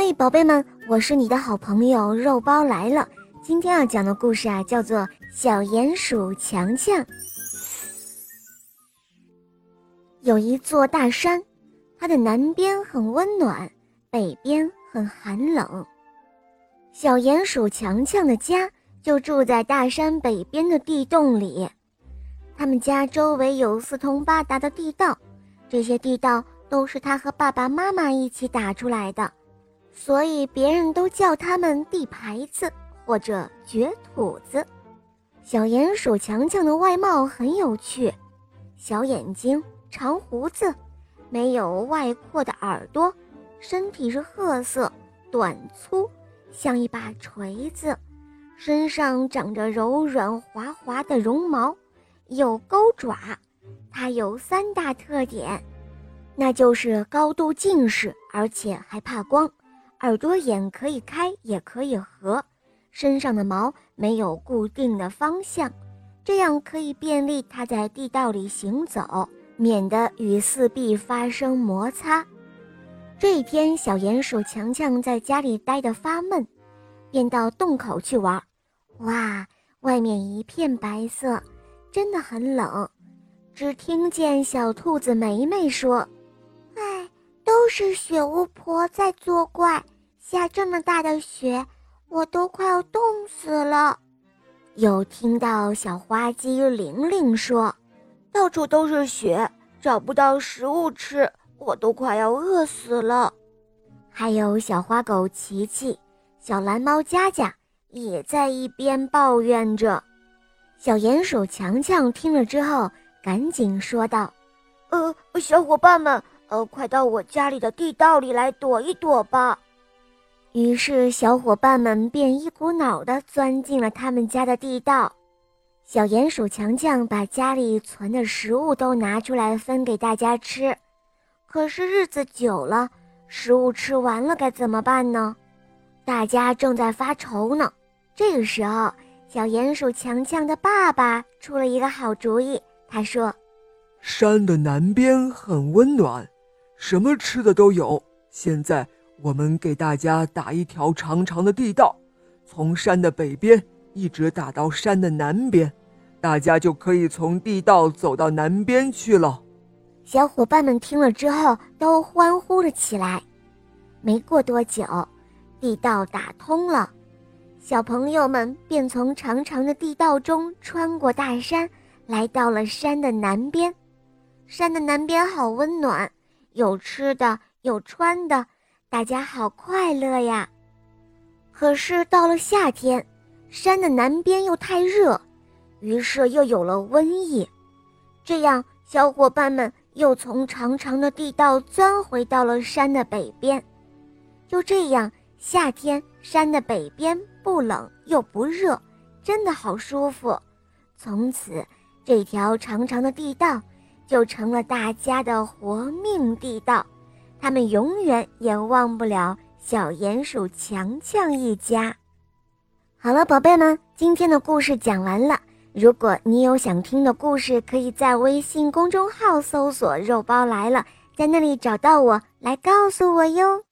嘿，宝贝们，我是你的好朋友肉包来了。今天要讲的故事啊，叫做《小鼹鼠强强》。有一座大山，它的南边很温暖，北边很寒冷。小鼹鼠强强的家就住在大山北边的地洞里。他们家周围有四通八达的地道，这些地道都是他和爸爸妈妈一起打出来的。所以别人都叫他们地牌子或者掘土子。小鼹鼠强强的外貌很有趣，小眼睛，长胡子，没有外扩的耳朵，身体是褐色，短粗，像一把锤子，身上长着柔软滑滑的绒毛，有钩爪。它有三大特点，那就是高度近视，而且还怕光。耳朵眼可以开也可以合，身上的毛没有固定的方向，这样可以便利它在地道里行走，免得与四壁发生摩擦。这一天，小鼹鼠强强在家里待得发闷，便到洞口去玩。哇，外面一片白色，真的很冷。只听见小兔子梅梅说。是雪巫婆在作怪，下这么大的雪，我都快要冻死了。又听到小花鸡玲玲说：“到处都是雪，找不到食物吃，我都快要饿死了。”还有小花狗琪琪、小蓝猫佳佳也在一边抱怨着。小鼹鼠强强听了之后，赶紧说道：“呃，小伙伴们。”呃，快到我家里的地道里来躲一躲吧！于是小伙伴们便一股脑的钻进了他们家的地道。小鼹鼠强强把家里存的食物都拿出来分给大家吃，可是日子久了，食物吃完了该怎么办呢？大家正在发愁呢。这个时候，小鼹鼠强强的爸爸出了一个好主意，他说：“山的南边很温暖。”什么吃的都有。现在我们给大家打一条长长的地道，从山的北边一直打到山的南边，大家就可以从地道走到南边去了。小伙伴们听了之后都欢呼了起来。没过多久，地道打通了，小朋友们便从长长的地道中穿过大山，来到了山的南边。山的南边好温暖。有吃的，有穿的，大家好快乐呀！可是到了夏天，山的南边又太热，于是又有了瘟疫。这样，小伙伴们又从长长的地道钻回到了山的北边。就这样，夏天山的北边不冷又不热，真的好舒服。从此，这条长长的地道。就成了大家的活命地道，他们永远也忘不了小鼹鼠强强一家。好了，宝贝们，今天的故事讲完了。如果你有想听的故事，可以在微信公众号搜索“肉包来了”，在那里找到我，来告诉我哟。